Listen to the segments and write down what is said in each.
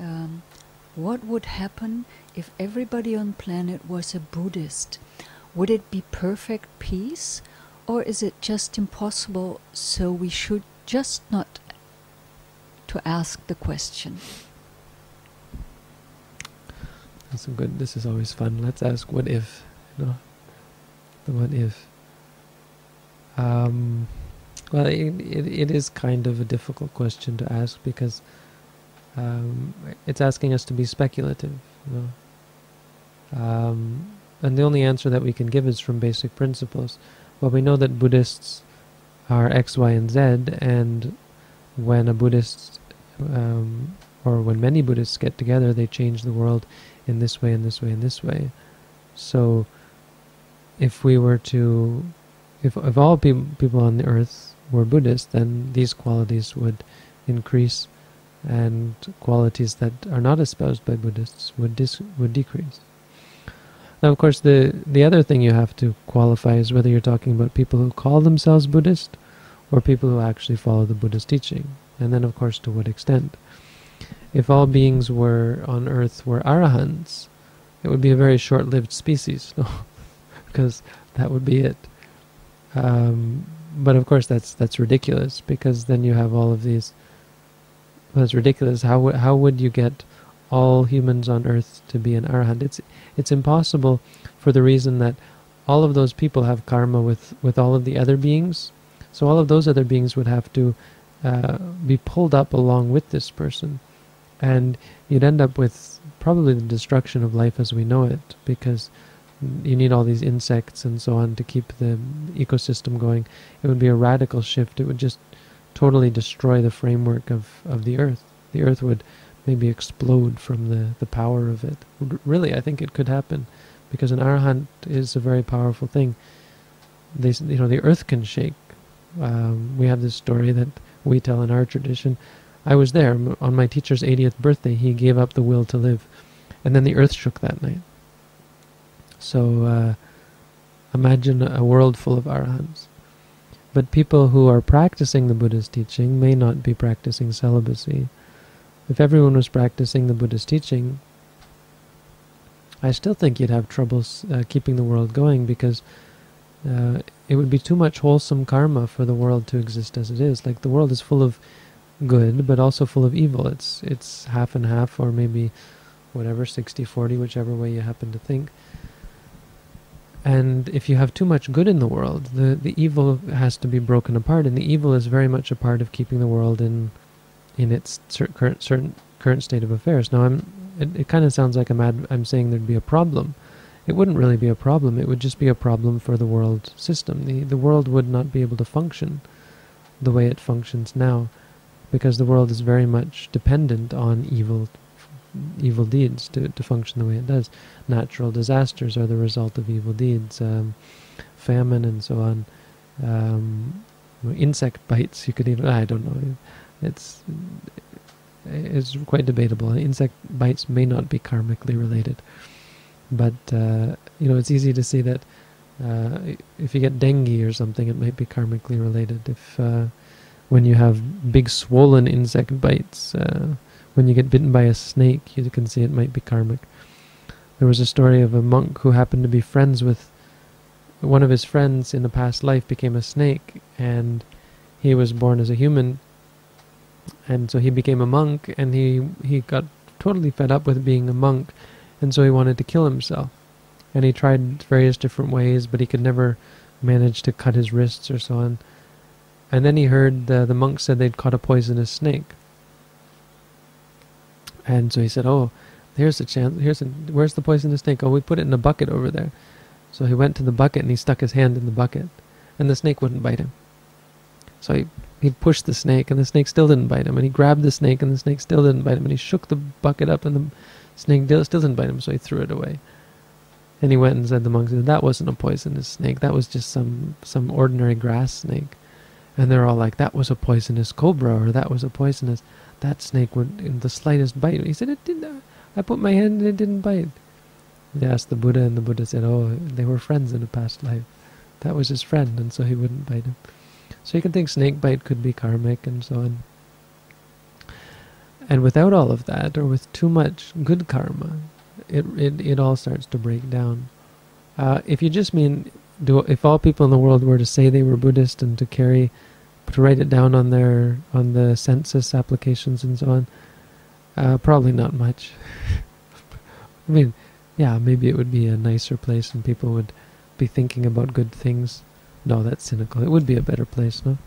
um, what would happen if everybody on planet was a Buddhist? Would it be perfect peace, or is it just impossible? So we should just not to ask the question. That's a good. This is always fun. Let's ask what if. You know, the what if. Um, well, it, it, it is kind of a difficult question to ask because um, it's asking us to be speculative. You know? Um, and the only answer that we can give is from basic principles. Well, we know that Buddhists are X, Y, and Z, and when a Buddhist, um, or when many Buddhists get together, they change the world in this way, in this way, in this way. So, if we were to, if, if all pe people on the earth were Buddhist, then these qualities would increase, and qualities that are not espoused by Buddhists would dis would decrease. Now, of course, the the other thing you have to qualify is whether you're talking about people who call themselves Buddhist, or people who actually follow the Buddhist teaching, and then, of course, to what extent. If all beings were on Earth were arahants, it would be a very short-lived species, because that would be it. Um, but of course, that's that's ridiculous because then you have all of these. Well, it's ridiculous. How how would you get all humans on Earth to be an arahant? It's it's impossible for the reason that all of those people have karma with with all of the other beings. So all of those other beings would have to uh, be pulled up along with this person, and you'd end up with probably the destruction of life as we know it because you need all these insects and so on to keep the ecosystem going. It would be a radical shift. It would just totally destroy the framework of, of the earth. The earth would maybe explode from the, the power of it. Really, I think it could happen because an arahant is a very powerful thing. They, you know, the earth can shake. Um, we have this story that we tell in our tradition. I was there on my teacher's 80th birthday. He gave up the will to live, and then the earth shook that night. So uh, imagine a world full of arahants. But people who are practicing the Buddhist teaching may not be practicing celibacy. If everyone was practicing the Buddhist teaching, I still think you'd have troubles uh, keeping the world going because uh, it would be too much wholesome karma for the world to exist as it is. Like the world is full of good, but also full of evil. It's it's half and half, or maybe whatever, 60-40, whichever way you happen to think. And if you have too much good in the world, the, the evil has to be broken apart, and the evil is very much a part of keeping the world in in its cer current certain current state of affairs. Now, I'm it, it kind of sounds like I'm ad, I'm saying there'd be a problem. It wouldn't really be a problem. It would just be a problem for the world system. The the world would not be able to function the way it functions now, because the world is very much dependent on evil evil deeds to, to function the way it does. Natural disasters are the result of evil deeds, um, famine and so on. Um, insect bites, you could even, I don't know, it's, it's quite debatable. Insect bites may not be karmically related. But, uh, you know, it's easy to see that uh, if you get dengue or something, it might be karmically related. If uh, when you have big swollen insect bites, uh, when you get bitten by a snake, you can see it might be karmic. There was a story of a monk who happened to be friends with one of his friends in a past life became a snake, and he was born as a human, and so he became a monk, and he he got totally fed up with being a monk, and so he wanted to kill himself, and he tried various different ways, but he could never manage to cut his wrists or so on. And then he heard the, the monk said they'd caught a poisonous snake. And so he said, "Oh, here's a chance. Here's a, where's the poisonous snake? Oh, we put it in a bucket over there." So he went to the bucket and he stuck his hand in the bucket, and the snake wouldn't bite him. So he he pushed the snake, and the snake still didn't bite him. And he grabbed the snake, and the snake still didn't bite him. And he shook the bucket up, and the snake still didn't bite him. So he threw it away. And he went and said, "The monks, that wasn't a poisonous snake. That was just some some ordinary grass snake." And they're all like, "That was a poisonous cobra, or that was a poisonous." that snake would in the slightest bite. He said, it didn't. I put my hand and it didn't bite. They asked the Buddha, and the Buddha said, oh, they were friends in a past life. That was his friend, and so he wouldn't bite him. So you can think snake bite could be karmic and so on. and without all of that, or with too much good karma, it it, it all starts to break down. Uh, if you just mean, do if all people in the world were to say they were Buddhist and to carry, to write it down on their on the census applications and so on, uh, probably not much. I mean, yeah, maybe it would be a nicer place and people would be thinking about good things. No, that's cynical. It would be a better place, no?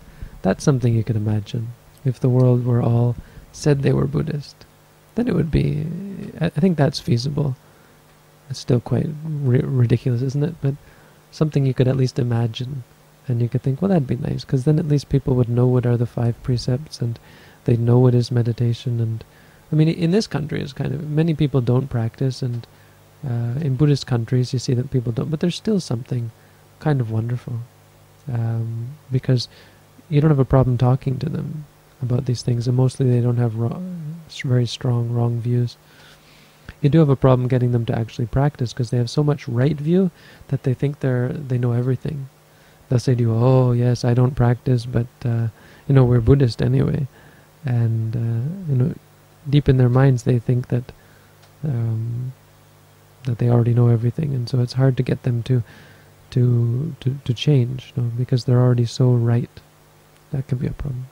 That's something you could imagine. If the world were all said they were Buddhist, then it would be. I think that's feasible. It's still quite ri- ridiculous, isn't it? But something you could at least imagine, and you could think, well, that'd be nice, because then at least people would know what are the five precepts, and they'd know what is meditation. And I mean, in this country, it's kind of many people don't practice, and uh, in Buddhist countries, you see that people don't, but there's still something kind of wonderful, um, because you don't have a problem talking to them about these things, and mostly they don't have wrong, very strong wrong views. You do have a problem getting them to actually practice because they have so much right view that they think they're they know everything. They'll say to you, "Oh yes, I don't practice, but uh, you know we're Buddhist anyway," and uh, you know deep in their minds they think that um, that they already know everything, and so it's hard to get them to to to, to change, you know, because they're already so right. That could be a problem.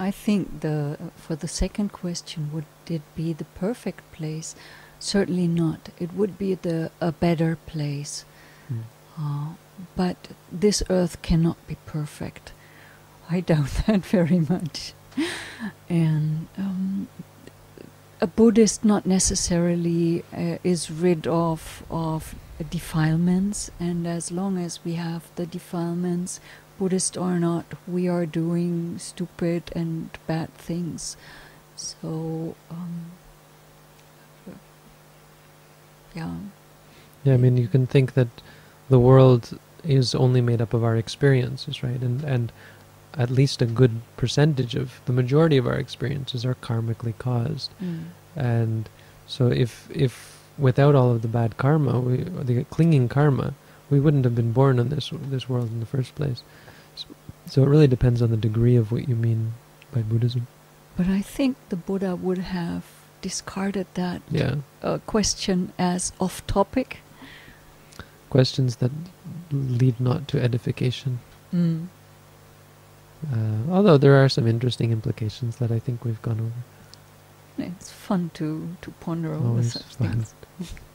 I think the for the second question, would it be the perfect place? Certainly not. It would be the a better place. Uh, but this earth cannot be perfect. I doubt that very much. and um, a Buddhist not necessarily uh, is rid of of defilements, and as long as we have the defilements, Buddhist or not, we are doing stupid and bad things. So, um, yeah. Yeah, I mean, you can think that the world is only made up of our experiences, right? And and at least a good percentage of the majority of our experiences are karmically caused. Mm. And so, if if without all of the bad karma, we, the clinging karma, we wouldn't have been born in this this world in the first place. So it really depends on the degree of what you mean by Buddhism. But I think the Buddha would have discarded that Yeah. uh, question as off topic. Questions that lead not to edification. Mm. Uh, although there are some interesting implications that I think we've gone over. It's fun to, to ponder over Always such fun. things.